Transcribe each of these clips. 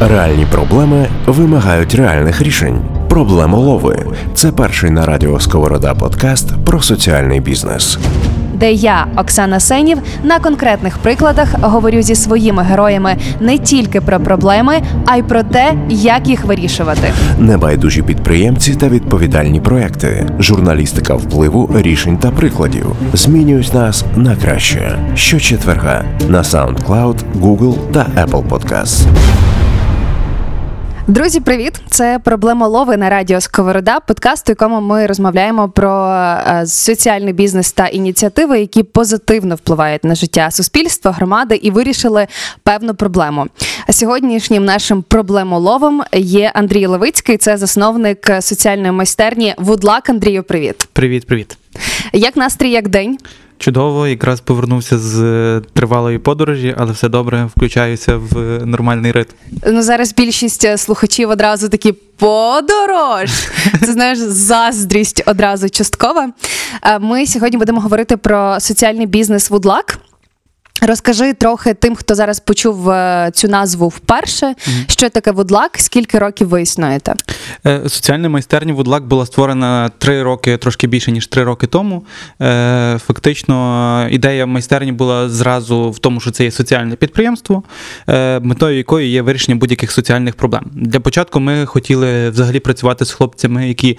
Реальні проблеми вимагають реальних рішень. Проблемолови це перший на радіо Сковорода подкаст про соціальний бізнес. де я, Оксана Сенів, на конкретних прикладах говорю зі своїми героями не тільки про проблеми, а й про те, як їх вирішувати. Небайдужі підприємці та відповідальні проекти, журналістика впливу, рішень та прикладів змінюють нас на краще. Щочетверга на SoundCloud, Google та Apple Podcasts. Друзі, привіт! Це проблемолови на радіо Сковорода, подкаст, у якому ми розмовляємо про е, соціальний бізнес та ініціативи, які позитивно впливають на життя суспільства, громади і вирішили певну проблему. Сьогоднішнім нашим проблемоловом є Андрій Левицький, це засновник соціальної майстерні Вудлак. Андрію, привіт! Привіт, привіт. Як настрій, як день? Чудово, якраз повернувся з е, тривалої подорожі, але все добре, включаюся в е, нормальний ритм. Ну зараз більшість е, слухачів одразу такі подорож. Це знаєш, заздрість одразу часткова. Ми сьогодні будемо говорити про соціальний бізнес Вудлак. Розкажи трохи тим, хто зараз почув е, цю назву вперше, що таке Вудлак, скільки років ви існуєте? Е, Соціальна майстерня Вудлак була створена три роки, трошки більше ніж три роки тому. Е, Фактично, ідея майстерні була зразу в тому, що це є соціальне підприємство, метою якої є вирішення будь-яких соціальних проблем. Для початку ми хотіли взагалі працювати з хлопцями, які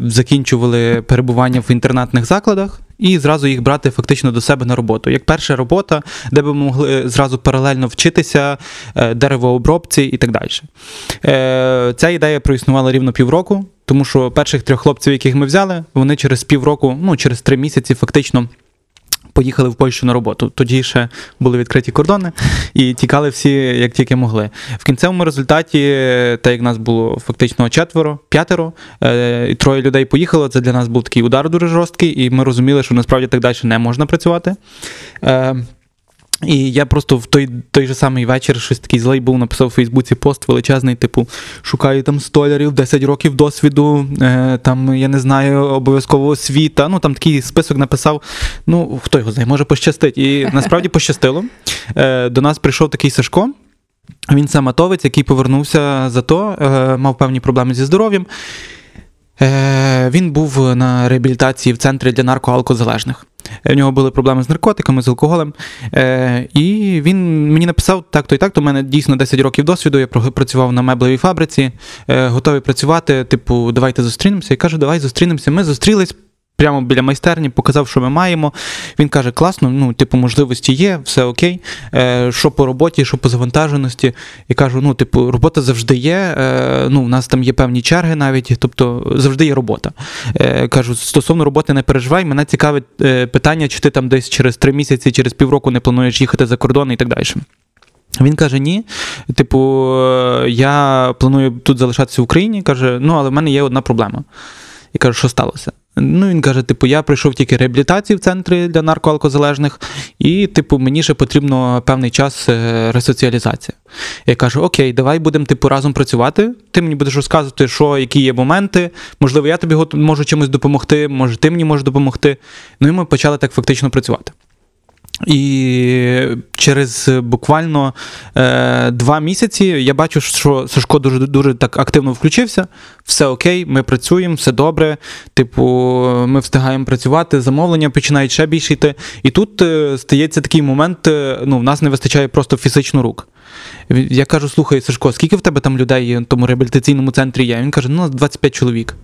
закінчували перебування в інтернатних закладах. І зразу їх брати фактично до себе на роботу. Як перша робота, де би могли зразу паралельно вчитися е, деревообробці і так далі. Е, Ця ідея проіснувала рівно півроку, тому що перших трьох хлопців, яких ми взяли, вони через півроку, ну через три місяці, фактично. Поїхали в Польщу на роботу. Тоді ще були відкриті кордони і тікали всі як тільки могли. В кінцевому результаті, так як нас було фактично четверо, п'ятеро, е, і троє людей поїхало. Це для нас був такий удар дуже жорсткий, і ми розуміли, що насправді так далі не можна працювати. І я просто в той той же самий вечір щось такий злий був, написав у Фейсбуці пост величезний, типу, шукаю там столярів, 10 років досвіду, е, там, я не знаю, обов'язково освіта. Ну там такий список написав. Ну, хто його знає, може пощастить. І насправді пощастило. Е, До нас прийшов такий Сашко. Він сам атовець, який повернувся за то, е, мав певні проблеми зі здоров'ям. Е, Він був на реабілітації в центрі для наркоалкозалежних. В нього були проблеми з наркотиками, з алкоголем. Е, І він мені написав так-то і так-то. У мене дійсно 10 років досвіду. Я працював на меблевій фабриці, е, готовий працювати. Типу, давайте зустрінемося. Я кажу, давай зустрінемося. Ми зустрілись. Прямо біля майстерні показав, що ми маємо. Він каже: класно, ну, типу, можливості є, все окей. Е, Що по роботі, що по завантаженості. І кажу: ну, типу, робота завжди є. Е, ну, У нас там є певні черги навіть, тобто завжди є робота. Е, Кажу, стосовно роботи не переживай, мене цікавить е, питання, чи ти там десь через три місяці, через півроку не плануєш їхати за кордон і так далі. Він каже: ні. Типу, е, я планую тут залишатися в Україні. Каже, ну, але в мене є одна проблема. І кажу, що сталося? Ну, він каже: типу, я прийшов тільки реабілітації в центрі для наркоалкозалежних, і, типу, мені ще потрібно певний час е, ресоціалізація. Я кажу: Окей, давай будемо типу разом працювати. Ти мені будеш розказувати, що які є моменти. Можливо, я тобі можу чимось допомогти, може, ти мені можеш допомогти. Ну і ми почали так фактично працювати. І через буквально е, два місяці я бачу, що Сашко дуже дуже так активно включився. Все окей, ми працюємо, все добре. Типу, ми встигаємо працювати, замовлення починають ще більше йти. І тут е, стається такий момент: е, ну, в нас не вистачає просто фізично рук. Я кажу: слухай, Сашко, скільки в тебе там людей в тому реабілітаційному центрі є? Він каже: ну, 25 чоловік.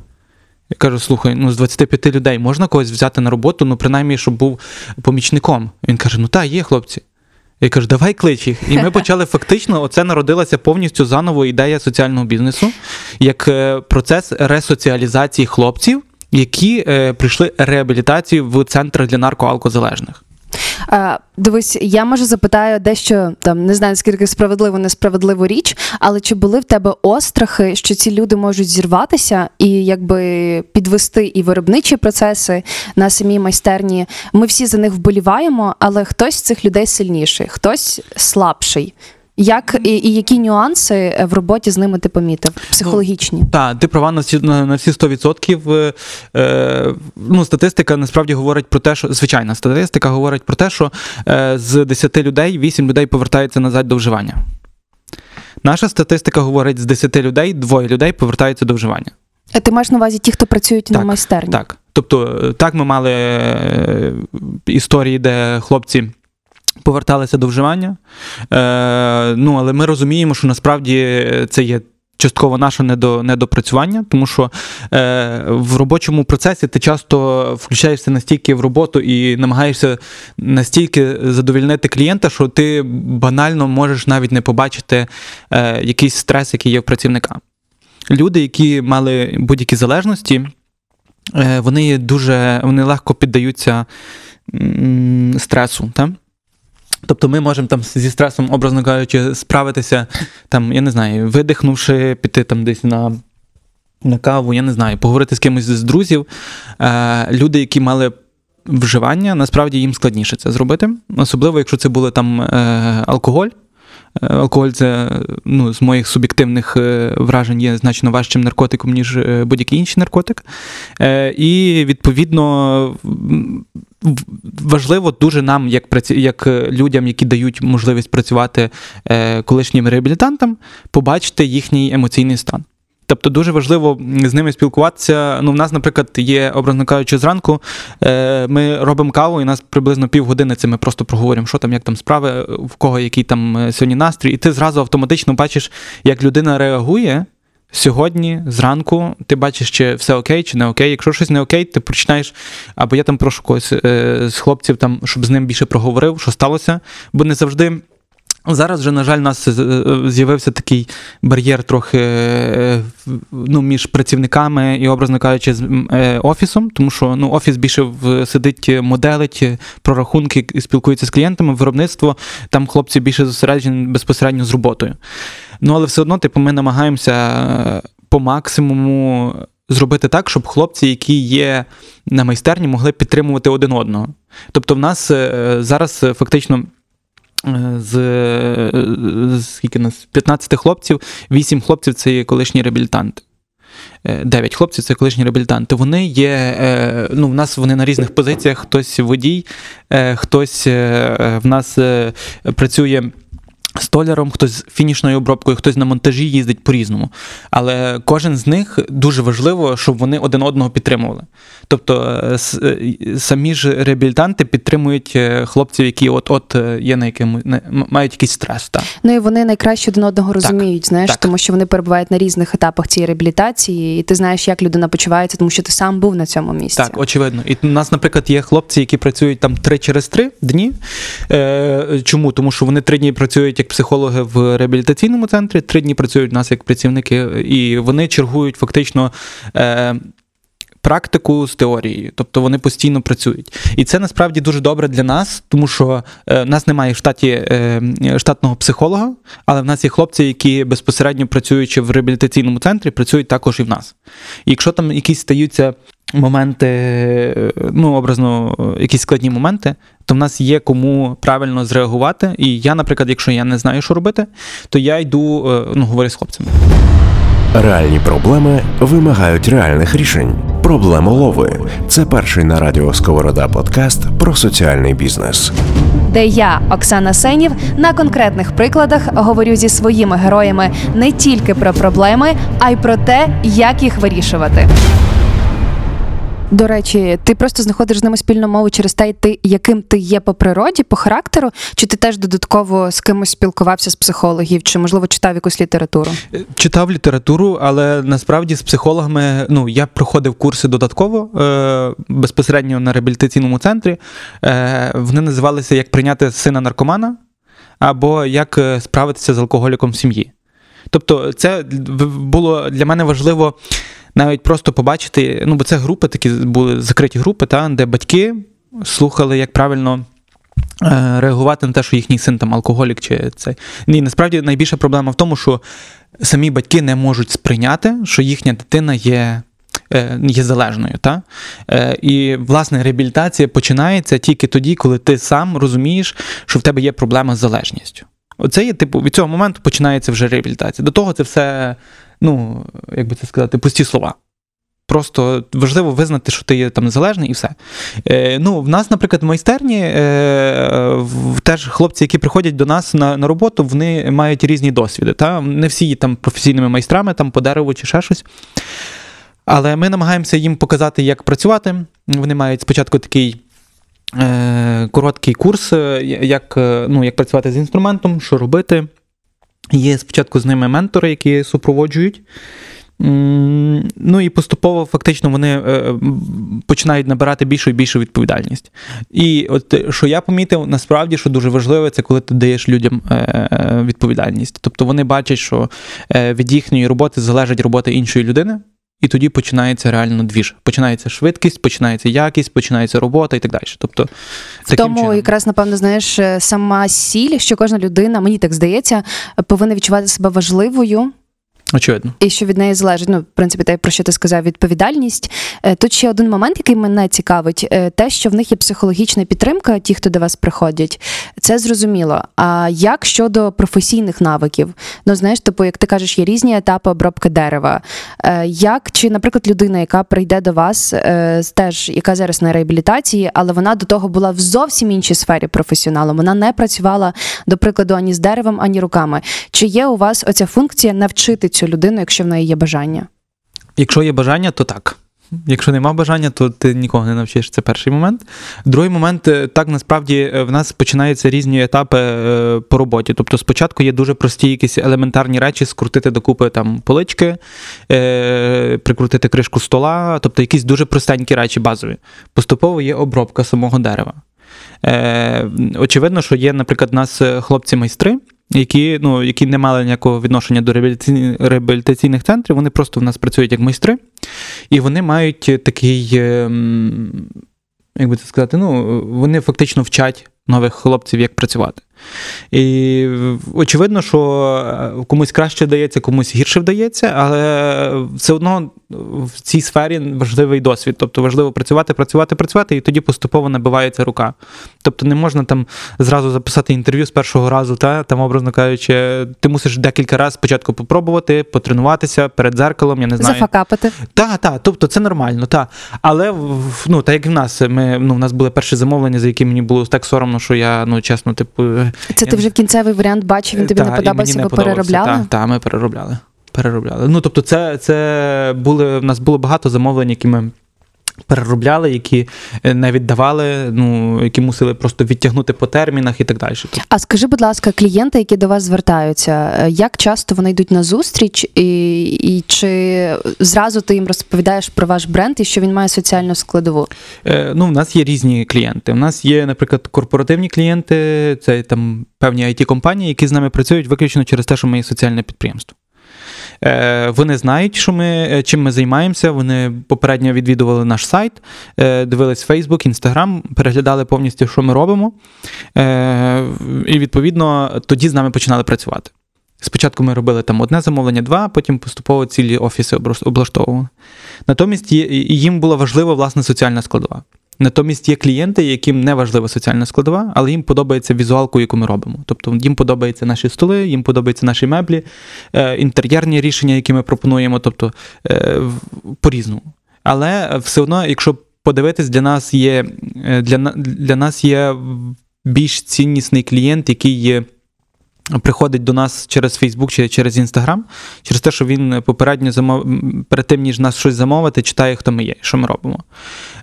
Я кажу, слухай, ну з 25 людей можна когось взяти на роботу, ну принаймні, щоб був помічником. Він каже: Ну так, є хлопці. Я кажу, давай клич їх. І ми почали фактично, оце народилася повністю заново ідея соціального бізнесу, як е, процес ресоціалізації хлопців, які е, прийшли реабілітацію в центр для наркоалкозалежних. Е, Дивись, я може запитаю дещо там не знаю скільки справедливо, несправедливу річ, але чи були в тебе острахи, що ці люди можуть зірватися і якби підвести і виробничі процеси на самій майстерні? Ми всі за них вболіваємо, але хтось з цих людей сильніший, хтось слабший. Як і, і які нюанси е, в роботі з ними ти помітив? Психологічні? Так, ти права на всі на, на всі 100%. Е, е, ну, статистика насправді говорить про те, що звичайна статистика говорить про те, що е, з 10 людей 8 людей повертаються назад до вживання. Наша статистика говорить, з 10 людей двоє людей повертаються до вживання. А ти маєш на увазі ті, хто працюють на майстерні? Так. Тобто, е, так ми мали е, історії, де хлопці. Поверталися до вживання. Е, ну, але ми розуміємо, що насправді це є частково наше недопрацювання, тому що е, в робочому процесі ти часто включаєшся настільки в роботу і намагаєшся настільки задовільнити клієнта, що ти банально можеш навіть не побачити е, якийсь стрес, який є в працівника. Люди, які мали будь-які залежності, е, вони дуже вони легко піддаються м, стресу. Та? Тобто ми можемо там зі стресом, образно кажучи, справитися, там, я не знаю, видихнувши, піти там десь на, на каву, я не знаю, поговорити з кимось з друзів. Е, люди, які мали вживання, насправді їм складніше це зробити. Особливо, якщо це були там е, алкоголь. Е, Алкоголь це ну, з моїх суб'єктивних е, вражень є значно важчим наркотиком, ніж е, будь-який інший наркотик. І відповідно важливо дуже нам, як, праці... як людям, які дають можливість працювати колишнім реабілітантам, побачити їхній емоційний стан. Тобто дуже важливо з ними спілкуватися. Ну, в нас, наприклад, є, образно кажучи, зранку е, ми робимо каву, і нас приблизно півгодини це ми просто проговоримо, що там, як там справи, в кого який там е, сьогодні настрій, і ти зразу автоматично бачиш, як людина реагує. Сьогодні, зранку, ти бачиш, чи все окей, чи не окей. Якщо щось не окей, ти починаєш, або я там прошу когось е, з хлопців, там, щоб з ним більше проговорив, що сталося. Бо не завжди. Зараз вже, на жаль, у нас е, з'явився такий бар'єр трохи е, ну, між працівниками і, образно кажучи, з е, офісом, тому що ну, офіс більше сидить, е, моделить е, прорахунки, і спілкується з клієнтами, виробництво, там хлопці більше зосереджені безпосередньо з роботою. Ну, але все одно, типу, ми намагаємося е, по максимуму зробити так, щоб хлопці, які є на майстерні, могли підтримувати один одного. Тобто, в нас е, зараз е, фактично. Е, З, е, скільки нас 15 хлопців, 8 хлопців це є колишні реабілітанти. 9 хлопців це колишні реабілітанти. Вони є. е, Ну, в нас вони на різних позиціях. Хтось водій, е, хтось е, в нас е, працює столяром, хтось з фінішною обробкою, хтось на монтажі їздить по-різному. Але кожен з них дуже важливо, щоб вони один одного підтримували. Тобто е, е, самі ж реабілітанти підтримують е, хлопців, які от-от є на якому мають якийсь стрес. Так. Ну і вони найкраще один одного розуміють, знаєш, так. тому що вони перебувають на різних етапах цієї реабілітації, і ти знаєш, як людина почувається, тому що ти сам був на цьому місці. Так, очевидно. І у нас, наприклад, є хлопці, які працюють там три через три дні. Чому? Тому що вони три дні працюють як психологи в реабілітаційному центрі, три дні працюють у нас як працівники, і вони чергують фактично. Е, Практику з теорією, тобто вони постійно працюють, і це насправді дуже добре для нас, тому що е, нас немає в штаті е, штатного психолога, але в нас є хлопці, які безпосередньо працюючи в реабілітаційному центрі, працюють також і в нас. І якщо там якісь стаються моменти, е, ну, образно, е, якісь складні моменти, то в нас є кому правильно зреагувати. І я, наприклад, якщо я не знаю, що робити, то я йду, е, ну, говорю з хлопцями. Реальні проблеми вимагають реальних рішень. Проблемолови це перший на радіо Сковорода подкаст про соціальний бізнес. Де я, Оксана Сенів, на конкретних прикладах говорю зі своїми героями не тільки про проблеми, а й про те, як їх вирішувати. До речі, ти просто знаходиш з ними спільну мову через те, ти, яким ти є по природі, по характеру, чи ти теж додатково з кимось спілкувався з психологів, чи можливо читав якусь літературу? Е, Читав літературу, але насправді з психологами ну, я проходив курси додатково е, безпосередньо на реабілітаційному центрі. Е, вони називалися Як прийняти сина наркомана або Як е, справитися з алкоголіком в сім'ї. Тобто, це в- було для мене важливо навіть просто побачити, ну, бо це групи, такі були закриті групи, та, де батьки слухали, як правильно. е, Реагувати на те, що їхній син там алкоголік чи це. Ні, насправді найбільша проблема в тому, що самі батьки не можуть сприйняти, що їхня дитина є. е, Є залежною, та? Е, і власне реабілітація починається тільки тоді, коли ти сам розумієш, що в тебе є проблема з залежністю. Оце є, типу, від цього моменту починається вже реабілітація. До того це все, ну, як би це сказати, пусті слова. Просто важливо визнати, що ти є там незалежний і все. Е, ну, в нас, наприклад, в майстерні е, в- теж хлопці, які приходять до нас на, на роботу, вони мають різні досвіди. Та? Не всі є там професійними майстрами там, по дереву чи ще щось. Але ми намагаємося їм показати, як працювати. Вони мають спочатку такий. Е, короткий курс, е, як, е, ну, як працювати з інструментом, що робити. Є спочатку з ними ментори, які супроводжують. Ну і поступово фактично вони е, починають набирати більшу і більшу відповідальність. І от е, що я помітив, насправді, що дуже важливо, це коли ти даєш людям е, відповідальність. Тобто вони бачать, що від їхньої роботи залежить робота іншої людини. І тоді починається реально двіж. Починається швидкість, починається якість, починається робота і так далі. Тобто, В таким тому чином. якраз напевно знаєш е, сама сіль, що кожна людина, мені так здається, повинна відчувати себе важливою. Очевидно. І що від неї залежить, ну, в принципі, те, про що ти сказав, відповідальність. Е, Тут ще один момент, який мене цікавить, е, те, що в них є психологічна підтримка, ті, хто до вас приходять, це зрозуміло. А як щодо професійних навиків? Ну, знаєш, типу, як ти кажеш, є різні етапи обробки дерева. Е, Як чи, наприклад, людина, яка прийде до вас, теж яка зараз на реабілітації, але вона до того була в зовсім іншій сфері професіоналом. Вона не працювала, до прикладу, ані з деревом, ані руками. Чи є у вас оця функція навчити цю людину, якщо в неї є бажання? Якщо є бажання, то так. Якщо нема бажання, то ти нікого не навчиш. Це перший момент. Другий момент, е, так насправді е, в нас починаються різні етапи е, по роботі. Тобто, спочатку є дуже прості якісь елементарні речі, скрутити докупи там полички, прикрутити кришку стола, тобто якісь дуже простенькі речі базові. Поступово є обробка самого дерева. Очевидно, що є, наприклад, у нас хлопці-майстри, які, ну, які не мали ніякого відношення до реабілітаційних, центрів, вони просто в нас працюють як майстри, і вони мають такий, е, як би це сказати, ну, вони фактично вчать нових хлопців, як працювати. І очевидно, що е, комусь краще вдається, комусь гірше вдається, але все одно в цій сфері важливий досвід. Тобто важливо працювати, працювати, працювати, і тоді поступово набивається рука. Тобто не можна там зразу записати інтерв'ю з першого разу, та там, образно кажучи, ти мусиш декілька разів спочатку попробувати, потренуватися перед зеркалом, я не знаю. Зафакапити. Так, так, тобто це нормально, так. Але ну, так як в нас, ми, ну, в нас були перші замовлення, за які мені було так соромно, що я, ну, чесно, типу. Це ти вже в кінцевий варіант бачив, він тобі та, не подобався, ви переробляли? Так, та, ми переробляли. переробляли. Ну, тобто, це, це були, в нас було багато замовлень, які ми. Переробляли, які е, не віддавали, ну які мусили просто відтягнути по термінах і так далі. А скажи, будь ласка, клієнти, які до вас звертаються, е, як часто вони йдуть на зустріч, і, і чи зразу ти їм розповідаєш про ваш бренд і що він має соціальну складову? Е, ну, в нас є різні клієнти. У нас є, наприклад, корпоративні клієнти, це там певні it компанії які з нами працюють виключно через те, що ми є соціальне підприємство. Е, Вони знають, що ми, е, чим ми займаємося. Вони попередньо відвідували наш сайт, е, дивились Facebook, Instagram, переглядали повністю, що ми робимо. І відповідно тоді з нами починали працювати. Спочатку ми робили там одне замовлення, два, потім поступово цілі офіси облаштовували. Натомість їм була важлива власне соціальна складова. Натомість є клієнти, яким не важлива соціальна складова, але їм подобається візуалку, яку ми робимо. Тобто їм подобаються наші столи, їм подобаються наші меблі, е, інтер'єрні рішення, які ми пропонуємо, тобто е, по-різному. Але все одно, якщо подивитись, для нас є е, для, для нас є більш ціннісний клієнт, який є. Приходить до нас через Facebook чи через Instagram, через те, що він попередньо замов... перед тим, ніж нас щось замовити, читає, хто ми є, що ми робимо.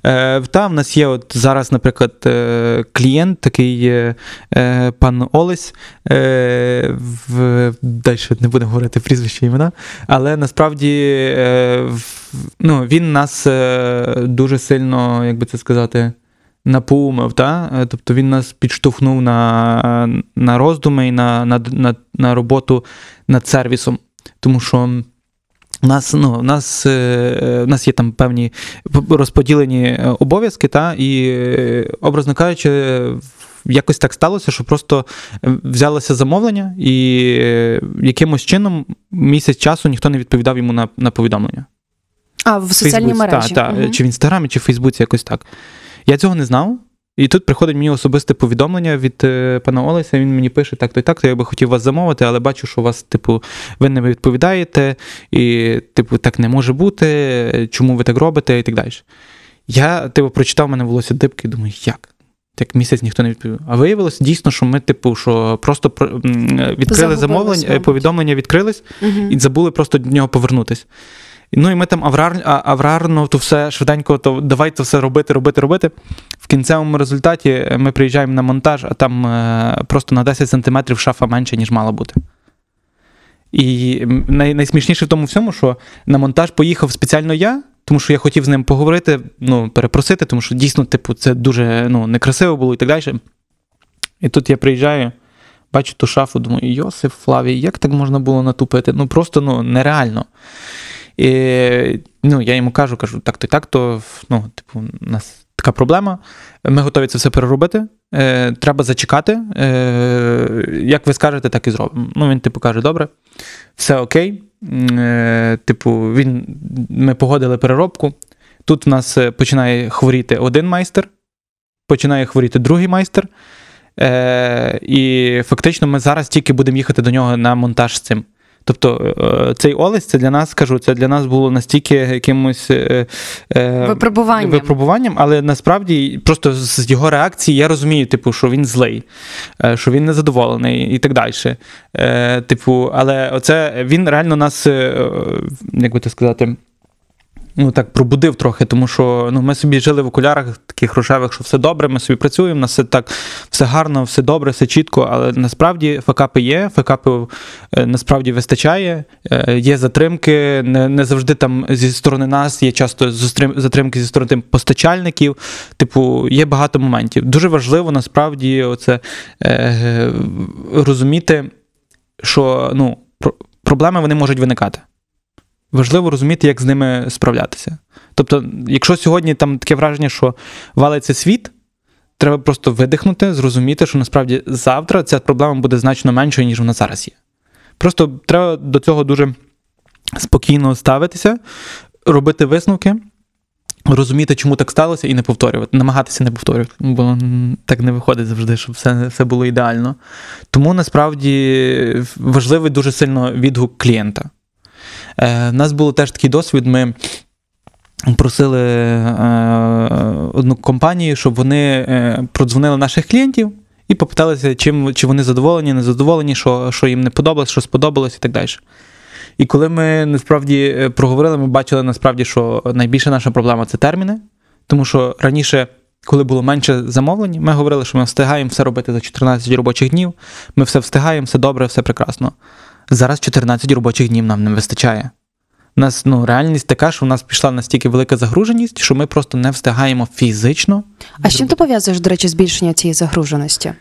Е, та в нас є от зараз, наприклад, е, клієнт, такий е, е, пан Олесь. Е, в... Далі не будемо говорити прізвище імена, але насправді е, в... ну, він нас е, дуже сильно, як би це сказати, напоумив, та? Е, тобто він нас підштовхнув на, на роздуми і на, на, на, на роботу над сервісом. Тому що у нас, ну, у нас, е, у нас є там певні розподілені е, обов'язки, та, і, е, образно кажучи, якось так сталося, що просто е, взялося замовлення, і е, якимось чином місяць часу ніхто не відповідав йому на, на повідомлення. А в соціальній Фейсбуці, мережі. Та, та, Мгм. Чи в інстаграмі, чи в Фейсбуці якось так. Я цього не знав. І тут приходить мені особисте повідомлення від е, пана Олеся. Він мені пише: так, то і так, то я би хотів вас замовити, але бачу, що у вас, типу, ви не відповідаєте, і, типу, так не може бути. Чому ви так робите, і так далі. Я, типу, прочитав, мене волосся дибки, і думаю, як? Так місяць ніхто не відповів. А виявилося дійсно, що ми, типу, що просто відкрили замовлення, мабуть. повідомлення відкрились Мгм. і забули просто до нього повернутись. Ну і ми там аврар, аврарно то все швиденько, то давай це все робити, робити, робити. В кінцевому результаті е, ми приїжджаємо на монтаж, а там е, просто на 10 сантиметрів шафа менше, ніж мала бути. І най, найсмішніше в тому всьому, що на монтаж поїхав спеціально я, тому що я хотів з ним поговорити, ну, перепросити, тому що дійсно, типу, це дуже ну, некрасиво було і так далі. І тут я приїжджаю, бачу ту шафу, думаю, Йосиф Флавій, як так можна було натупити? Ну просто ну, нереально. І ну, я йому кажу, кажу, так то і так, то ну, типу, у нас така проблема. Ми готові це все переробити. Е, треба зачекати. Е, як ви скажете, так і зробимо. Ну, він, типу, каже, добре, все окей. Е, типу, він, ми погодили переробку. Тут в нас е, починає хворіти один майстер, починає хворіти другий майстер. Е, і фактично ми зараз тільки будемо їхати до нього на монтаж з цим. Тобто е, цей Олесь, це для нас, кажу, це для нас було настільки якимось е, е, Випробуванням. випробуванням, але насправді просто з його реакції я розумію, типу, що він злий, е, що він незадоволений і так далі. Е, Типу, але оце він реально нас, е, як би то сказати. Ну так пробудив трохи, тому що ну, ми собі жили в окулярах таких рожевих, що все добре, ми собі працюємо, нас все так, все гарно, все добре, все чітко. Але насправді факапи є, факапи е, насправді вистачає. Е, є затримки, не, не завжди там зі сторони нас, є часто затримки зі сторони постачальників. Типу, є багато моментів. Дуже важливо насправді оце, е, розуміти, що ну, проблеми вони можуть виникати важливо розуміти, як з ними справлятися. Тобто, якщо сьогодні там таке враження, що валиться світ, треба просто видихнути, зрозуміти, що насправді завтра ця проблема буде значно меншою, ніж вона зараз є. Просто треба до цього дуже спокійно ставитися, робити висновки. Розуміти, чому так сталося, і не повторювати, намагатися не повторювати, бо так не виходить завжди, щоб все, все було ідеально. Тому насправді важливий дуже сильно відгук клієнта. Е, в нас був теж такий досвід. Ми просили е, одну компанію, щоб вони е, продзвонили наших клієнтів і попиталися, чим, чи вони задоволені, не задоволені, що, що їм не подобалось, що сподобалось і так далі. І коли ми насправді е, проговорили, ми бачили насправді, що найбільша наша проблема це терміни, тому що раніше. Коли було менше замовлень, ми говорили, що ми встигаємо все робити за 14 робочих днів. Ми все встигаємо, все добре, все прекрасно. Зараз 14 робочих днів нам не вистачає. У нас ну, реальність така, що у нас пішла настільки велика загруженість, що ми просто не встигаємо фізично. А з чим ти пов'язуєш, до речі, збільшення цієї загруженості?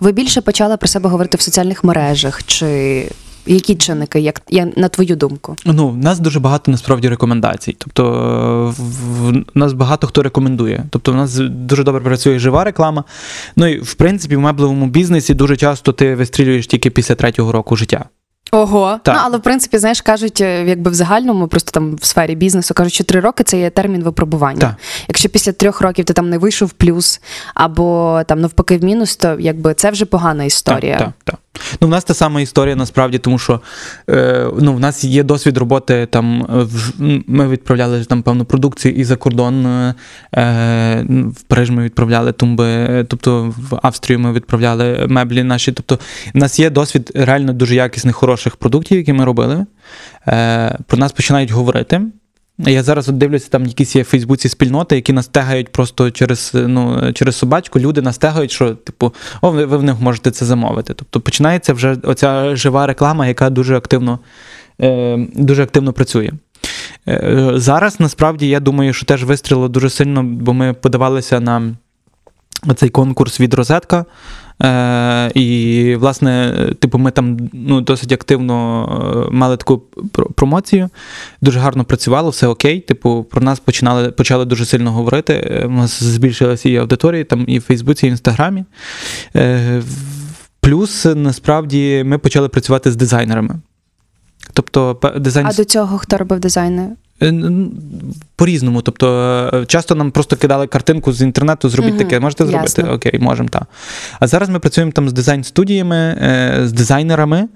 Ви більше почали про себе говорити в соціальних мережах, чи які чинники, як, як на твою думку? Ну, в нас дуже багато насправді рекомендацій. Тобто, в, в нас багато хто рекомендує. Тобто, в нас дуже добре працює жива реклама. Ну і в принципі, в меблевому бізнесі дуже часто ти вистрілюєш тільки після третього року життя. Ого, Так. ну але в принципі, знаєш, кажуть, е, якби в загальному, просто там в сфері бізнесу кажуть, що три роки це є термін випробування. Так. Якщо після трьох років ти там не вийшов в плюс або там навпаки в мінус, то якби це вже погана історія. Так, так, так. Ну, в нас та сама історія насправді, тому що е, ну, в нас є досвід роботи там. е, В, ми відправляли там певну продукцію і за кордон. Е, е, в Париж ми відправляли тумби, е, тобто в Австрію ми відправляли меблі наші. Тобто, в нас є досвід реально дуже якісних, хороших продуктів, які ми робили. Е, про нас починають говорити. Я зараз от дивлюся, там якісь є в Фейсбуці спільноти, які нас тегають просто через, ну, через собачку. Люди нас тегають, що, типу, о, ви, ви в них можете це замовити. Тобто починається вже оця жива реклама, яка дуже активно, е, дуже активно працює. Е, зараз насправді я думаю, що теж вистрілило дуже сильно, бо ми подавалися на цей конкурс від Розетка. Е, і, власне, типу, ми там ну, досить активно е, мали таку промоцію, дуже гарно працювало, все окей. Типу, про нас починали, почали дуже сильно говорити. Е, У нас збільшилася і аудиторія, там і в Фейсбуці, і в Інстаграмі. Е, Плюс, насправді, ми почали працювати з дизайнерами. Тобто, дизайн А до цього хто робив дизайни? Е, По-різному. Тобто, е, часто нам просто кидали картинку з інтернету, зробіть Мгм, таке, можете зробити? ясно. Окей, можемо, так. А зараз ми працюємо там з дизайн-студіями, е, з дизайнерами,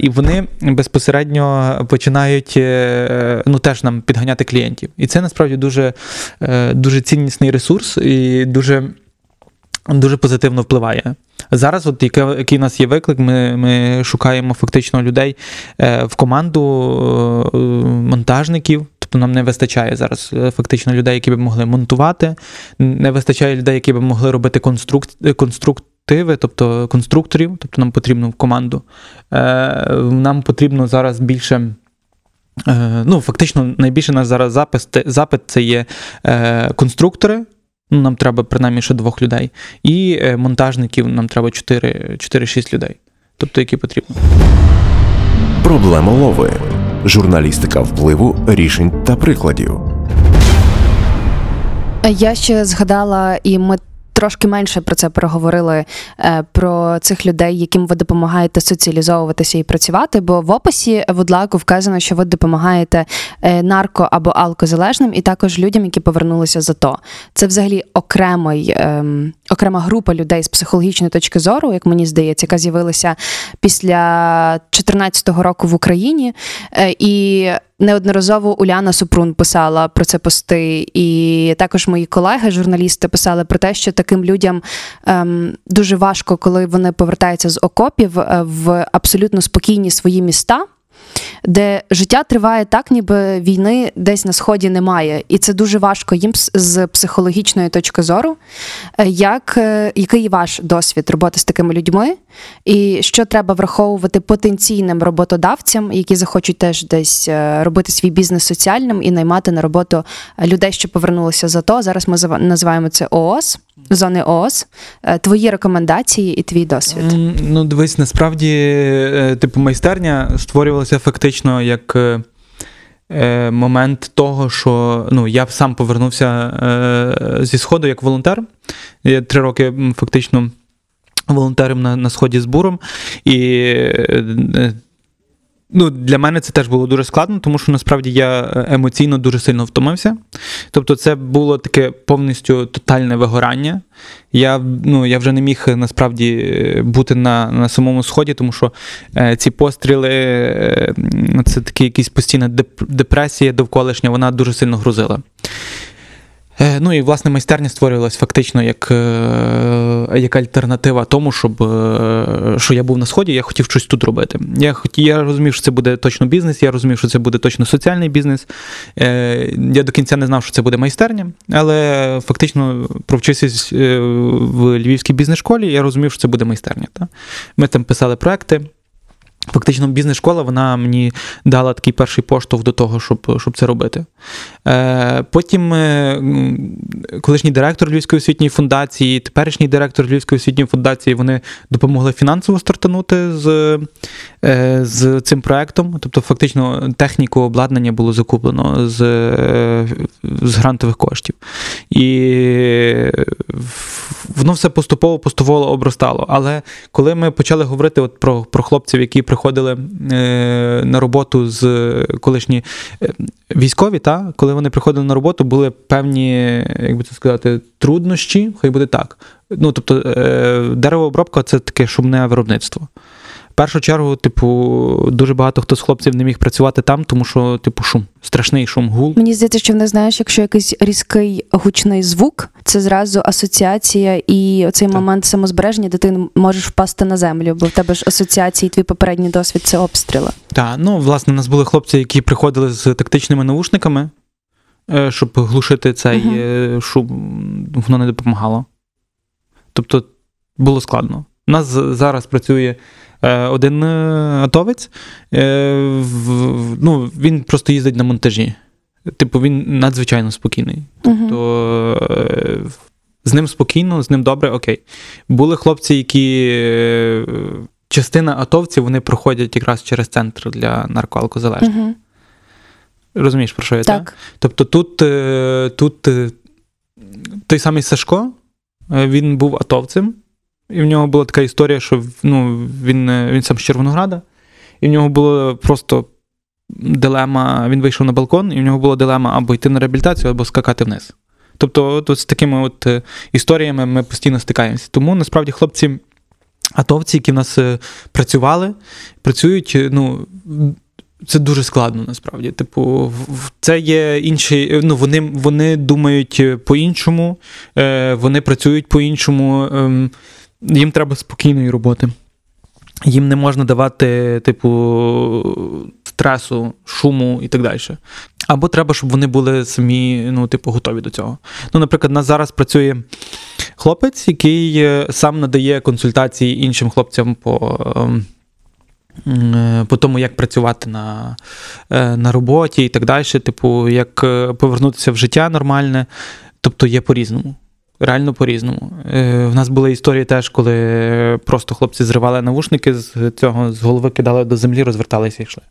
і вони безпосередньо починають ну, теж нам підганяти клієнтів. І це насправді дуже, дуже ціннісний ресурс і дуже. Дуже позитивно впливає. Зараз, от який у нас є виклик, ми, ми шукаємо фактично людей е, в команду е, монтажників. Тобто нам не вистачає зараз е, фактично людей, які б могли монтувати, не вистачає людей, які б могли робити конструк... конструктиви, тобто конструкторів, тобто нам потрібно в команду. Нам потрібно зараз більше. Ну, фактично, найбільше наш зараз запис, запит це є конструктори. Ну, нам треба принаймні ще двох людей. І е, монтажників нам треба 4 4-6 людей. Тобто, які потрібно. Проблемолови. Журналістика впливу, рішень та прикладів. Я ще згадала, і ми трошки менше про це проговорили е, про цих людей, яким ви допомагаєте соціалізовуватися і працювати. Бо в описі Вудлаку вказано, що ви допомагаєте е, нарко або алкозалежним, і також людям, які повернулися з АТО. Це взагалі окремий, ем, окрема група людей з психологічної точки зору, як мені здається, яка з'явилася після 2014 року в Україні. Е, і Неодноразово Уляна Супрун писала про це пости, і також мої колеги, журналісти, писали про те, що таким людям ем, дуже важко, коли вони повертаються з окопів е, в абсолютно спокійні свої міста. Де життя триває так, ніби війни десь на сході немає, і це дуже важко їм з- психологічної точки зору. Е, Як, е, який ваш досвід роботи з такими людьми, і що треба враховувати потенційним роботодавцям, які захочуть теж десь е, робити свій бізнес соціальним і наймати на роботу людей, що повернулися з АТО. Зараз ми називаємо це ООС, зони ООС. Е, Твої рекомендації і твій досвід. Ну, дивись, насправді, е, типу, майстерня створювалася фактично як е, момент того, що ну, я сам повернувся зі Сходу як волонтер. Я три роки фактично волонтером на, на сході з буром. І ну, для мене це теж було дуже складно, тому що насправді я емоційно дуже сильно втомився. Тобто, це було таке повністю тотальне вигорання. Я, ну, я вже не міг насправді е, бути на, на самому сході, тому що е, ці постріли е, це такі якісь постійна деп- депресія довколишня, вона дуже сильно грузила. Е, Ну і власне майстерня створювалась фактично як, е, як альтернатива тому, щоб е, що я був на сході, я хотів щось тут робити. Я я розумів, що це буде точно бізнес, я розумів, що це буде точно соціальний бізнес. Я до кінця не знав, що це буде майстерня, але фактично, провчившись е, в Львівській бізнес-школі, я розумів, що це буде майстерня. Та? Ми там писали проекти. Фактично, бізнес-школа вона мені дала такий перший поштовх до того, щоб, щоб це робити. Е, потім е, колишній директор Львівської освітньої фундації, теперішній директор Львівської освітньої фундації, вони допомогли фінансово стартанути з, е, з цим проектом. Тобто, фактично, техніку обладнання було закуплено з, е, з грантових коштів. І воно все поступово поступово обростало. Але коли ми почали говорити от про, про хлопців, які приходили е, на роботу з колишні е, військові, та, коли вони приходили на роботу, були певні, як би це сказати, труднощі, хай буде так. Ну, тобто, е, деревообробка це таке шумне виробництво. Першу чергу, типу, дуже багато хто з хлопців не міг працювати там, тому що, типу, шум, страшний шум, гул. Мені здається, що не знаєш, якщо якийсь різкий гучний звук, це зразу асоціація і оцей Так. момент самозбереження, де ти можеш впасти на землю, бо в тебе ж асоціації, твій попередній досвід це обстріли. Так, ну власне, у нас були хлопці, які приходили з тактичними наушниками, е, щоб глушити цей е, шум, воно не допомагало. Тобто було складно. У нас зараз працює е, один е, атовець, е, ну, він просто їздить на монтажі. Типу, він надзвичайно спокійний. Мгм. То е, з ним спокійно, з ним добре, окей. Були хлопці, які. Частина атовців вони проходять якраз через центр для наркоалкозалежних. Мгм. Розумієш, про що я Так. Тобто тут, тут той самий Сашко, він був атовцем, і в нього була така історія, що ну, він, е, він сам з Червонограда, і в нього було просто дилема. Він вийшов на балкон, і в нього була дилема або йти на реабілітацію, або скакати вниз. Тобто, от, з такими от е, історіями ми постійно стикаємося. Тому насправді хлопці, атовці, які в нас е, працювали, працюють, ну. Це дуже складно насправді. Типу, це є інші. Ну, вони, вони думають по-іншому, вони працюють по-іншому. Їм треба спокійної роботи. Їм не можна давати, типу, стресу, шуму і так далі. Або треба, щоб вони були самі, ну, типу, готові до цього. Ну, наприклад, у нас зараз працює хлопець, який е, сам надає консультації іншим хлопцям по. ем, е, По тому, як працювати на, е, на роботі і так далі, типу, як повернутися в життя нормальне. Тобто є по-різному. Реально по-різному. Е, в нас були історії теж, коли просто хлопці зривали навушники з цього, з голови кидали до землі, розверталися і йшли.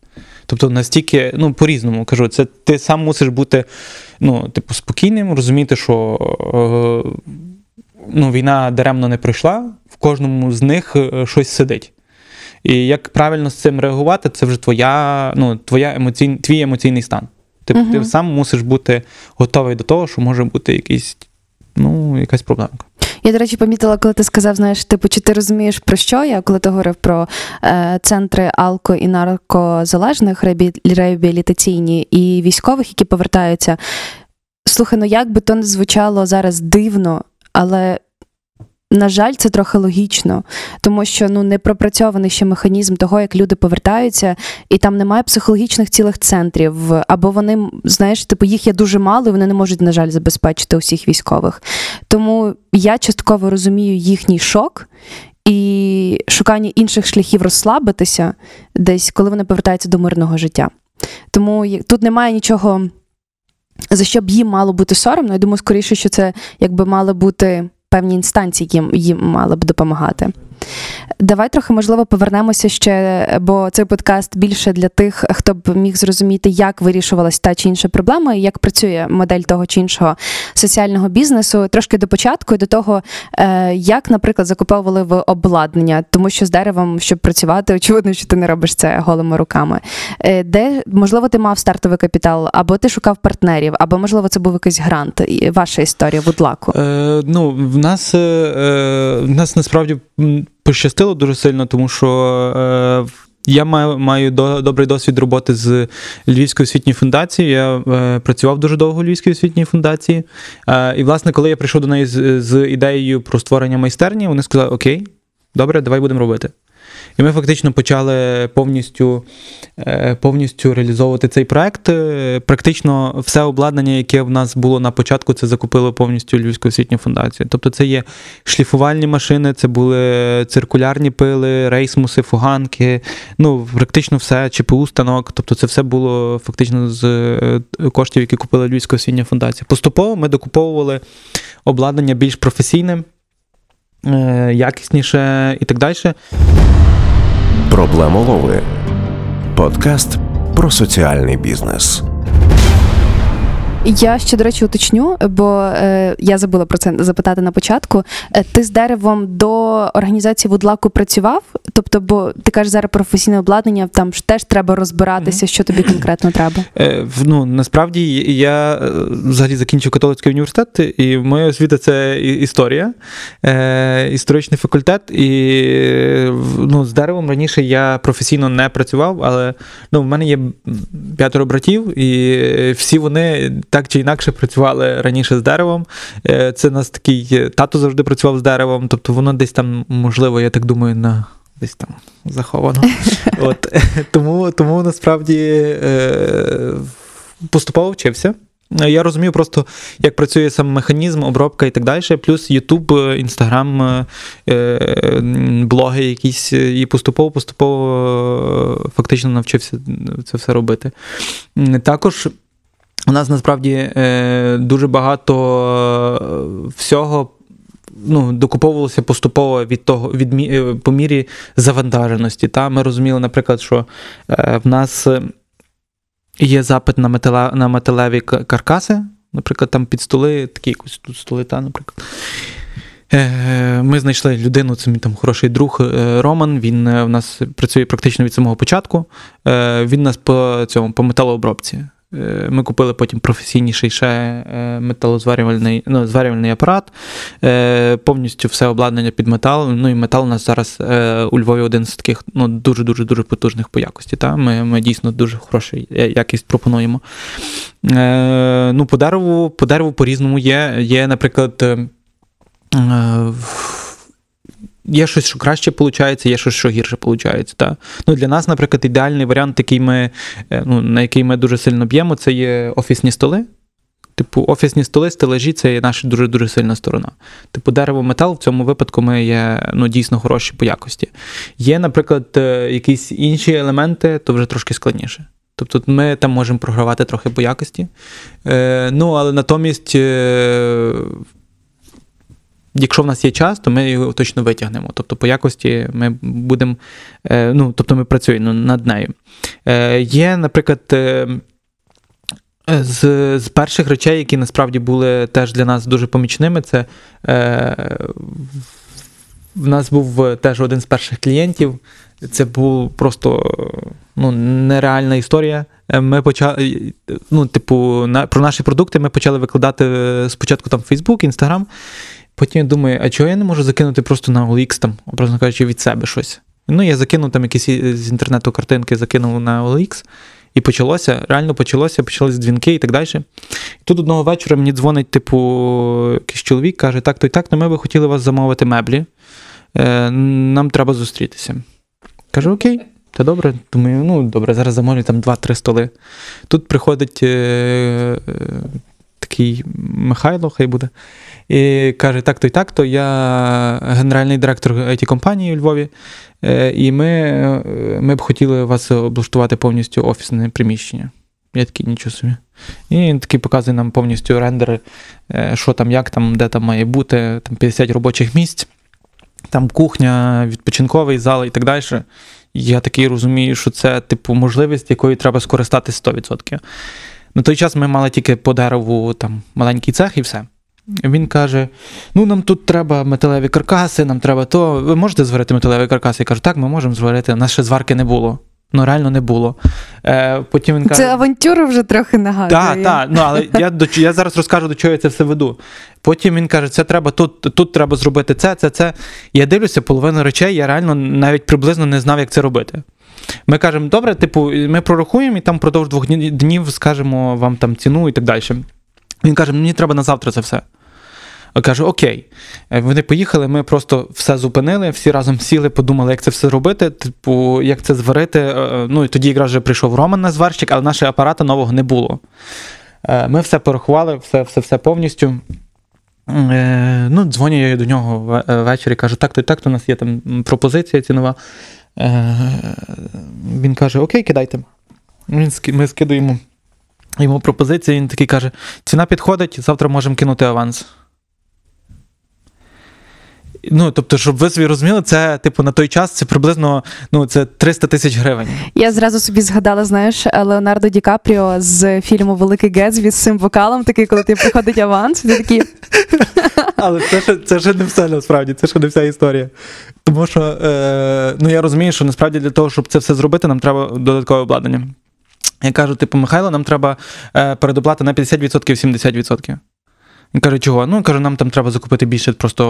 Тобто настільки, ну, по-різному кажу, це ти сам мусиш бути ну, типу, спокійним, розуміти, що е, ну, війна даремно не пройшла, в кожному з них е, щось сидить. І як правильно з цим реагувати, це вже твоя, ну, твоя емоцій, твій емоційний стан. Типу, ти сам мусиш бути готовий до того, що може бути якийсь, ну, якась проблемка. Я, до речі, помітила, коли ти сказав, знаєш, типу, чи ти розумієш про що я, коли ти говорив про е, центри алко і наркозалежних реабі- реабілітаційні і військових, які повертаються. Слухай, ну як би то не звучало зараз дивно, але. На жаль, це трохи логічно, тому що ну не пропрацьований ще механізм того, як люди повертаються, і там немає психологічних цілих центрів, або вони, знаєш, типу, їх є дуже мало, і вони не можуть, на жаль, забезпечити усіх військових. Тому я частково розумію їхній шок і шукання інших шляхів розслабитися десь, коли вони повертаються до мирного життя. Тому тут немає нічого, за що б їм мало бути соромно. Я думаю, скоріше, що це якби мали бути певні інстанції, їм, їм мали б допомагати. Давай трохи, можливо, повернемося ще, бо цей подкаст більше для тих, хто б міг зрозуміти, як вирішувалась та чи інша проблема, і як працює модель того чи іншого соціального бізнесу. Трошки до початку і до того, е, як, наприклад, закуповували в обладнання, тому що з деревом, щоб працювати, очевидно, що ти не робиш це голими руками. Е, Де можливо ти мав стартовий капітал, або ти шукав партнерів, або можливо це був якийсь грант. Ваша історія, вудлаку. Е, ну, в нас, е, е, в нас насправді пощастило дуже сильно, тому що е, я маю, маю до, добрий досвід роботи з Львівською освітньою фундацією. Я е, працював дуже довго у Львівській освітній фундації. Е, і, власне, коли я прийшов до неї з, з ідеєю про створення майстерні, вони сказали: Окей, добре, давай будемо робити. І ми фактично почали повністю, е, повністю реалізовувати цей проект. Е, Практично все обладнання, яке в нас було на початку, це закупили повністю Львівську освітню фундацію. Тобто це є шліфувальні машини, це були циркулярні пили, рейсмуси, фуганки. Ну, практично все, ЧПУ станок. Тобто це все було фактично з е, коштів, які купила Львівська освітня фундація. Поступово ми докуповували обладнання більш професійне, якісніше і так далі. Проблемолови. Подкаст про соціальний бізнес. Я ще, до речі, уточню, бо е, я забула про це запитати на початку. Е, ти з деревом до організації вудлаку працював? Тобто, бо ти кажеш зараз професійне обладнання, там ж теж треба розбиратися, що тобі конкретно треба. Е, ну, насправді я е, взагалі закінчив католицький університет, і моя освіта це історія, е, історичний факультет. І ну, з деревом раніше я професійно не працював, але ну, в мене є п'ятеро братів, і всі вони так чи інакше працювали раніше з деревом. Е, Це нас такий е, тато завжди працював з деревом, тобто воно десь там, можливо, я так думаю, на. Десь там заховано. От, тому, тому насправді е, поступово вчився. Я розумію просто, як працює сам механізм, обробка і так далі. Плюс YouTube, Інстаграм, е, е, блоги якісь, і поступово-поступово фактично навчився це все робити. Також у нас насправді е, дуже багато е, всього ну, докуповувалося поступово від того, від, е, по мірі завантаженості. Та? Ми розуміли, наприклад, що е, в нас є запит на, метале, на металеві каркаси, наприклад, там під столи, такі якось тут столи, та, наприклад. Е, Ми знайшли людину, це мій там хороший друг е, Роман. Він в нас працює практично від самого початку. Він нас по цьому по металообробці. Е, Ми купили потім професійніший ще е, металозварювальний ну, зварювальний апарат, е, повністю все обладнання під метал. Ну і метал у нас зараз у Львові один з таких ну, дуже дуже потужних по якості. Та? Ми, ми дійсно дуже хорошу якість пропонуємо. Ну, по дереву, по дереву по-різному є. Є, наприклад. Є щось, що краще виходить, є щось, що гірше виходить. Та? Ну, для нас, наприклад, ідеальний варіант, який ми, е, ну, на який ми дуже сильно б'ємо, це є офісні столи. Типу, офісні столи, стележі це є наша дуже-дуже сильна сторона. Типу, дерево метал в цьому випадку ми є ну, дійсно хороші по якості. Є, наприклад, е, якісь інші елементи, то вже трошки складніше. Тобто ми там можемо програвати трохи по якості. Е, ну, але натомість е, Якщо в нас є час, то ми його точно витягнемо. Тобто, по якості ми будемо, е, ну, тобто ми працюємо над нею. Е, Є, наприклад, е, з, з перших речей, які насправді були теж для нас дуже помічними, це е, в нас був теж один з перших клієнтів. Це був просто ну, нереальна історія. Е, Ми почали, ну, типу, на, про наші продукти ми почали викладати е, спочатку там Facebook, Instagram. Потім я думаю, а чого я не можу закинути просто на OLX, там, образно кажучи, від себе щось. Ну, я закинув там якісь з інтернету картинки, закинув на OLX, і почалося, реально почалося, почалися дзвінки і так далі. І тут одного вечора мені дзвонить, типу, якийсь чоловік, каже: так, то й так, ну ми би хотіли вас замовити меблі. Е, нам треба зустрітися. Кажу, окей. Та добре, думаю, ну добре, зараз замовлю там 2-3 столи. Тут приходить е, е, такий Михайло, хай буде, і каже: так-то і так-то, я генеральний директор it компанії у Львові, і ми, ми б хотіли вас облаштувати повністю офісне приміщення. Я такий нічого собі. І він такий показує нам повністю рендери, е, що там, як там, де там має бути, там 50 робочих місць, там кухня, відпочинковий зал і так далі. Я такий розумію, що це типу можливість, якою треба скористатись 100%. На той час ми мали тільки по дереву там маленький цех і все. Він каже: ну нам тут треба металеві каркаси, нам треба то. Ви можете зварити металеві каркаси? Я кажу, так, ми можемо зварити. У нас ще зварки не було. Ну, реально не було. Е, Потім він каже. Це авантюра вже трохи нагадує. Так, так, ну але я до я зараз розкажу, до чого я це все веду. Потім він каже, це треба тут, тут треба зробити це, це, це. Я дивлюся, половину речей, я реально навіть приблизно не знав, як це робити. Ми кажемо, добре, типу, ми прорахуємо і там впродовж двох днів скажемо вам там ціну і так далі. Він каже, мені треба на завтра це все. Кажу, окей. Е, Вони поїхали, ми просто все зупинили, всі разом сіли, подумали, як це все робити, типу, як це зварити. Е, Ну і тоді якраз вже прийшов Роман на зварщик, але нашого апарата нового не було. Е, Ми все порахували, все, все, все повністю. Е, Ну, дзвоню я до нього е, ввечері, кажу, так, то так, то у нас є там пропозиція цінова. Е, Він каже: Окей, кидайте. Ми скидуємо йому пропозицію, він такий каже: ціна підходить, завтра можемо кинути аванс. Ну, тобто, щоб ви собі розуміли, це, типу, на той час це приблизно ну, це 300 тисяч гривень. Я зразу собі згадала, знаєш, Леонардо Ді Капріо з фільму Великий Гетсбі з цим вокалом, такий, коли ти приходить аванс, ти такий. Але це ще, це ще не все насправді, це ще не вся історія. Тому що е, ну, я розумію, що насправді для того, щоб це все зробити, нам треба додаткове обладнання. Я кажу, типу, Михайло, нам треба е, передоплата на 50% 70%. Він каже, чого? Ну, каже, нам там треба закупити більше просто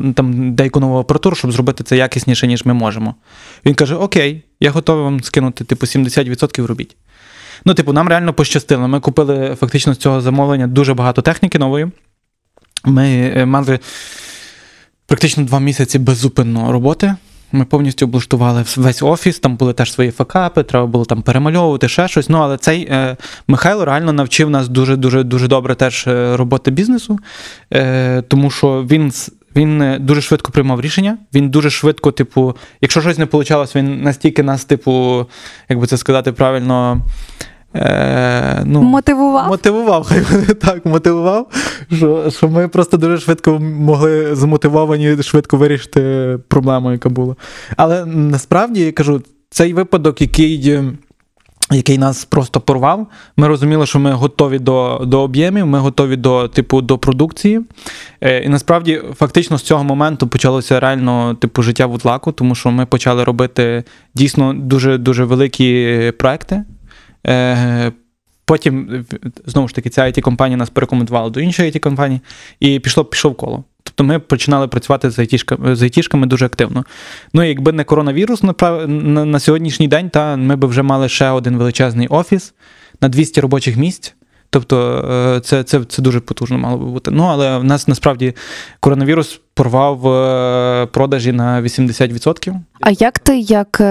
е, там деяку нову апаратуру, щоб зробити це якісніше, ніж ми можемо. Він каже: Окей, я готовий вам скинути, типу, 70% робіть. Ну, типу, нам реально пощастило. Ми купили фактично з цього замовлення дуже багато техніки нової. Ми е, мали практично два місяці беззупинно роботи. Ми повністю облаштували весь офіс, там були теж свої факапи, треба було там перемальовувати ще щось. Ну, але цей е, Михайло реально навчив нас дуже дуже дуже добре теж е, роботи бізнесу, е, тому що він. Він е, дуже швидко приймав рішення. Він дуже швидко, типу, якщо щось не вийшло, він настільки нас, типу, як би це сказати правильно, е, ну, Мотивував. Мотивував, хай буде так, мотивував, що, що ми просто дуже швидко могли змотивовані швидко вирішити проблему, яка була. Але насправді я кажу, цей випадок, який. який нас просто порвав. Ми розуміли, що ми готові до, до об'ємів, ми готові до типу до продукції. Е, і насправді, фактично, з цього моменту почалося реально типу життя вудлаку, тому що ми почали робити дійсно дуже дуже великі проекти. Е, Потім, знову ж таки, ця it компанія нас порекомендувала до іншої it компанії, і пішло пішов коло. Тобто ми починали працювати з айтішками, з айтішками дуже активно. Ну, якби не коронавірус, направ- на, на сьогоднішній день, та, ми б вже мали ще один величезний офіс на 200 робочих місць. Тобто е, це, це, це дуже потужно мало би бути. Ну, але в нас насправді коронавірус порвав е, продажі на 80%. А як ти, як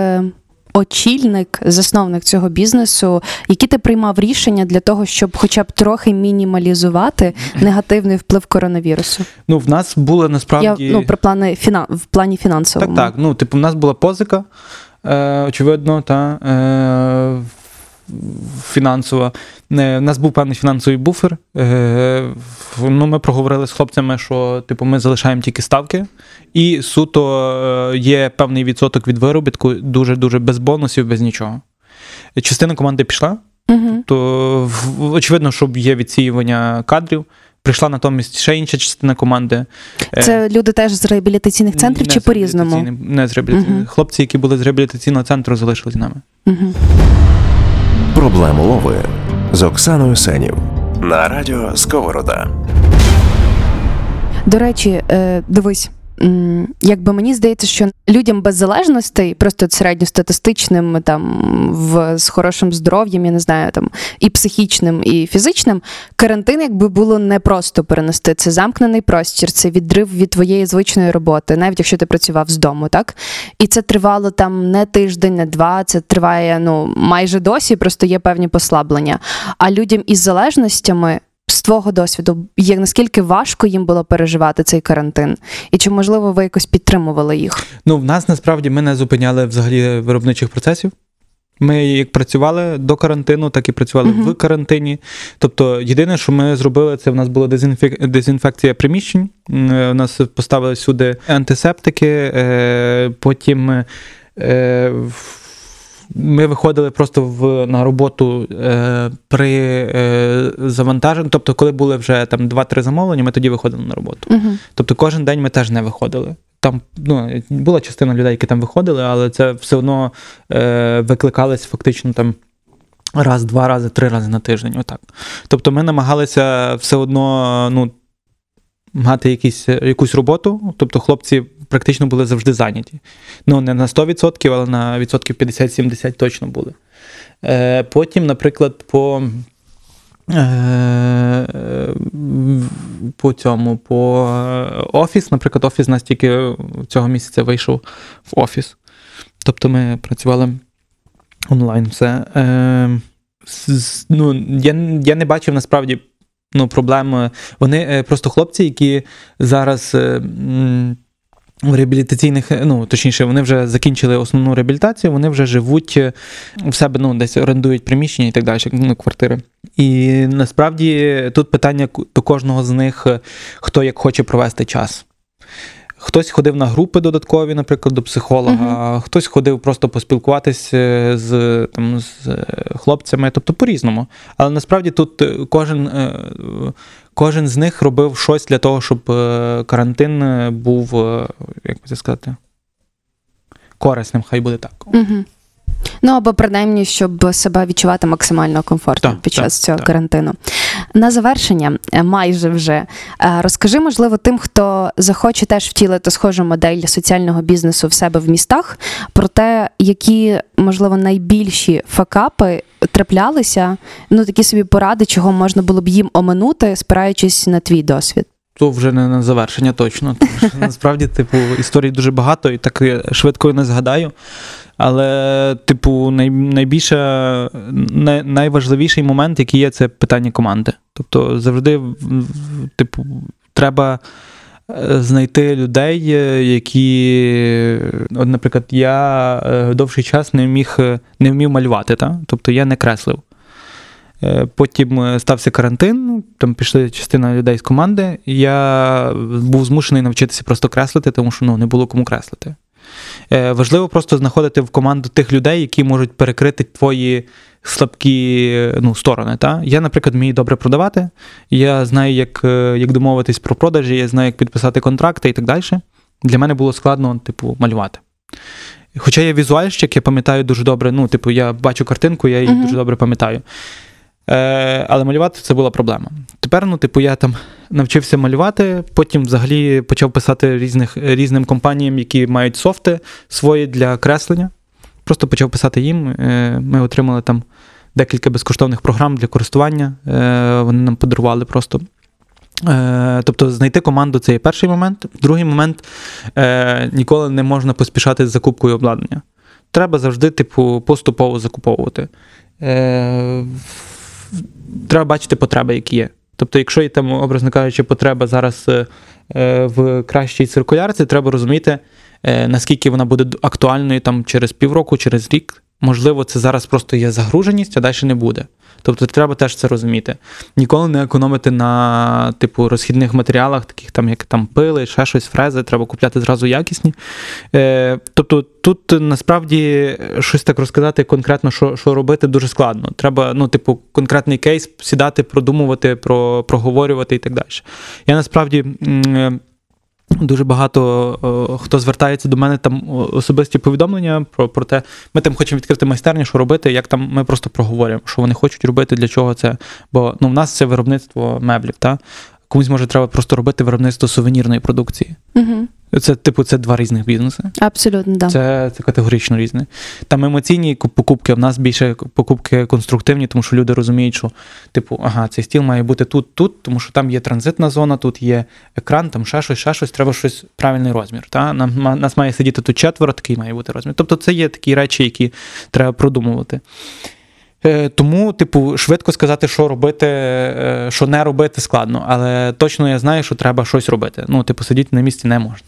очільник, засновник цього бізнесу, які ти приймав рішення для того, щоб хоча б трохи мінімалізувати негативний вплив коронавірусу? Ну, в нас були насправді. Я ну про плани фіна... в плані фінансовому. Так, так. Ну, типу, в нас була позика, е, очевидно, та, е, фінансова. У нас був певний фінансовий буфер. Е, ну, ми проговорили з хлопцями, що типу, ми залишаємо тільки ставки, і суто е, є певний відсоток від виробітку, дуже-дуже без бонусів, без нічого. Частина команди пішла, Угу. то очевидно, що є відсіювання кадрів. Прийшла натомість ще інша частина команди. Е, Це люди теж з реабілітаційних центрів не чи по-різному? Не з реабілітаційним. Мгм. Хлопці, які були з реабілітаційного центру, залишились з нами. Угу. Проблему лови з Оксаною Сенів на радіо Сковорода. До речі, е, дивись. Якби мені здається, що людям без залежностей, просто середньостатистичним, там в з хорошим здоров'ям, я не знаю, там і психічним, і фізичним, карантин якби було непросто перенести. Це замкнений простір, це відрив від твоєї звичної роботи, навіть якщо ти працював з дому, так? І це тривало там не тиждень, не два, це триває ну майже досі, просто є певні послаблення. А людям із залежностями. З твого досвіду, як наскільки важко їм було переживати цей карантин, і чи можливо ви якось підтримували їх? Ну, в нас насправді ми не зупиняли взагалі виробничих процесів. Ми як працювали до карантину, так і працювали Мгм. в карантині. Тобто, єдине, що ми зробили, це в нас була дезінфек... дезінфекція приміщень. Е, У нас поставили сюди антисептики, е, потім. Ми виходили просто в, на роботу е, при е, завантаженні. Тобто, коли були вже там 2-3 замовлення, ми тоді виходили на роботу. Угу. Тобто кожен день ми теж не виходили. Там ну, була частина людей, які там виходили, але це все одно е, викликалось фактично там раз, два рази, три рази на тиждень. Отак. Тобто ми намагалися все одно ну, мати якісь, якусь роботу. Тобто хлопці практично були завжди зайняті. Ну, не на 100%, але на відсотків 50-70 точно були. Е, потім, наприклад, по. Е, по цьому, по е, офіс, наприклад, офіс у нас тільки цього місяця вийшов в офіс. Тобто ми працювали онлайн все. Е, ну, я, я не бачив насправді ну, проблем. Вони просто хлопці, які зараз. В реабілітаційних, е, ну точніше, вони вже закінчили основну реабілітацію, вони вже живуть е, в себе, ну, десь орендують приміщення і так далі, ну, квартири. І насправді тут питання до кожного з них, е, хто як хоче провести час. Хтось ходив на групи додаткові, наприклад, до психолога, хтось ходив просто поспілкуватись е, з, там, з е, хлопцями, тобто по-різному. Але насправді тут е, кожен, кожен з них робив щось для того, щоб карантин був, як би це сказати, корисним, хай буде так. Угу. Ну або принаймні, щоб себе відчувати максимально комфортно Так, під час так, цього так. карантину. На завершення, е, майже вже е, розкажи, можливо, тим, хто захоче теж втілити схожу модель соціального бізнесу в себе в містах, про те, які, можливо, найбільші факапи траплялися, ну такі собі поради, чого можна було б їм оминути, спираючись на твій досвід. То вже не на завершення точно. Тому що насправді, типу, історій дуже багато, і так швидко не згадаю. Але, типу, най, найбільше, най, найважливіший момент, який є, це питання команди. Тобто, завжди, типу, треба е, знайти людей, е, які, от, наприклад, я е, довший час не міг е, не вмів малювати, та? тобто я не креслив. Е, Потім е, стався карантин, там пішли частина людей з команди. і Я був змушений навчитися просто креслити, тому що ну, не було кому креслити. Е, Важливо просто знаходити в команду тих людей, які можуть перекрити твої слабкі ну, сторони. Та? Я, наприклад, вмію добре продавати, я знаю, як, як домовитись про продажі, я знаю, як підписати контракти і так далі. Для мене було складно, типу, малювати. Хоча я візуальщик, я пам'ятаю дуже добре. Ну, типу, я бачу картинку, я її Мгм. дуже добре пам'ятаю. Е, але малювати це була проблема. Тепер, ну, типу, я там навчився малювати, потім взагалі почав писати різних, різним компаніям, які мають софти свої для креслення. Просто почав писати їм. Е, Ми отримали там декілька безкоштовних програм для користування. Е, Вони нам подарували просто. Тобто знайти команду це є перший момент. Другий момент ніколи не можна поспішати з закупкою обладнання. Треба завжди, типу, поступово закуповувати. Треба бачити потреби, які є. Тобто, якщо є там, образно кажучи, потреба зараз е, е, в кращій циркулярці, треба розуміти, е, наскільки вона буде актуальною там через півроку, через рік. Можливо, це зараз просто є загруженість, а далі не буде. Тобто треба теж це розуміти. Ніколи не економити на типу розхідних матеріалах, таких там, як там пили, ще щось, фрези, треба купляти зразу якісні. Е, тобто тут насправді щось так розказати конкретно, що, що робити, дуже складно. Треба, ну, типу, конкретний кейс сідати, продумувати, про, проговорювати і так далі. Я насправді. е, Дуже багато хто звертається до мене там особисті повідомлення про, про те, ми там хочемо відкрити майстерню, що робити, як там ми просто проговорюємо, що вони хочуть робити, для чого це. Бо ну, в нас це виробництво меблів, та? комусь може треба просто робити виробництво сувенірної продукції. Угу. Це, типу, це два різних бізнеси. Абсолютно, да. Це, це категорично різне. Там емоційні покупки, в нас більше покупки конструктивні, тому що люди розуміють, що, типу, ага, цей стіл має бути тут, тут, тому що там є транзитна зона, тут є екран, там ще щось, ще щось, треба щось правильний розмір. Та? Нам, нас має сидіти тут четверо, такий має бути розмір. Тобто це є такі речі, які треба продумувати. Е, Тому, типу, швидко сказати, що робити, е, що не робити, складно. Але точно я знаю, що треба щось робити. Ну, типу, сидіти на місці не можна.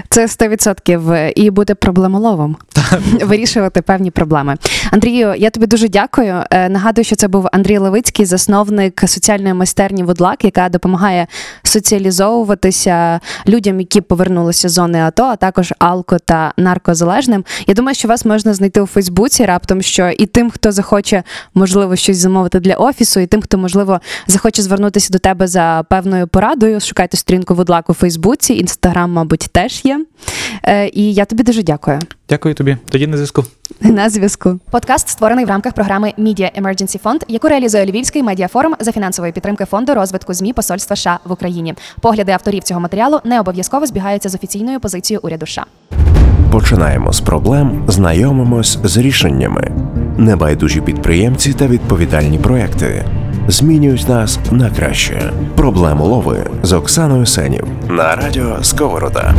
Це 100% і бути проблемоловом, вирішувати певні проблеми. Андрію, я тобі дуже дякую. Е, Нагадую, що це був Андрій Левицький, засновник соціальної майстерні Вудлак, яка допомагає соціалізовуватися людям, які повернулися з зони АТО, а також алко та наркозалежним. Я думаю, що вас можна знайти у Фейсбуці раптом, що і тим, хто захоче можливо щось замовити для офісу, і тим, хто можливо захоче звернутися до тебе за певною порадою. Шукайте сторінку Вудлак у Фейсбуці, інстаграм, мабуть, теж є. Е, І я тобі дуже дякую. Дякую тобі. Тоді на зв'язку. На зв'язку. Подкаст створений в рамках програми Media Emergency Fund, яку реалізує Львівський медіафорум за фінансової підтримки фонду розвитку змі Посольства США в Україні. Погляди авторів цього матеріалу не обов'язково збігаються з офіційною позицією уряду США. Починаємо з проблем, знайомимось з рішеннями. Небайдужі підприємці та відповідальні проекти змінюють нас на краще. Проблемолови з Оксаною Сенів на радіо Сковорода.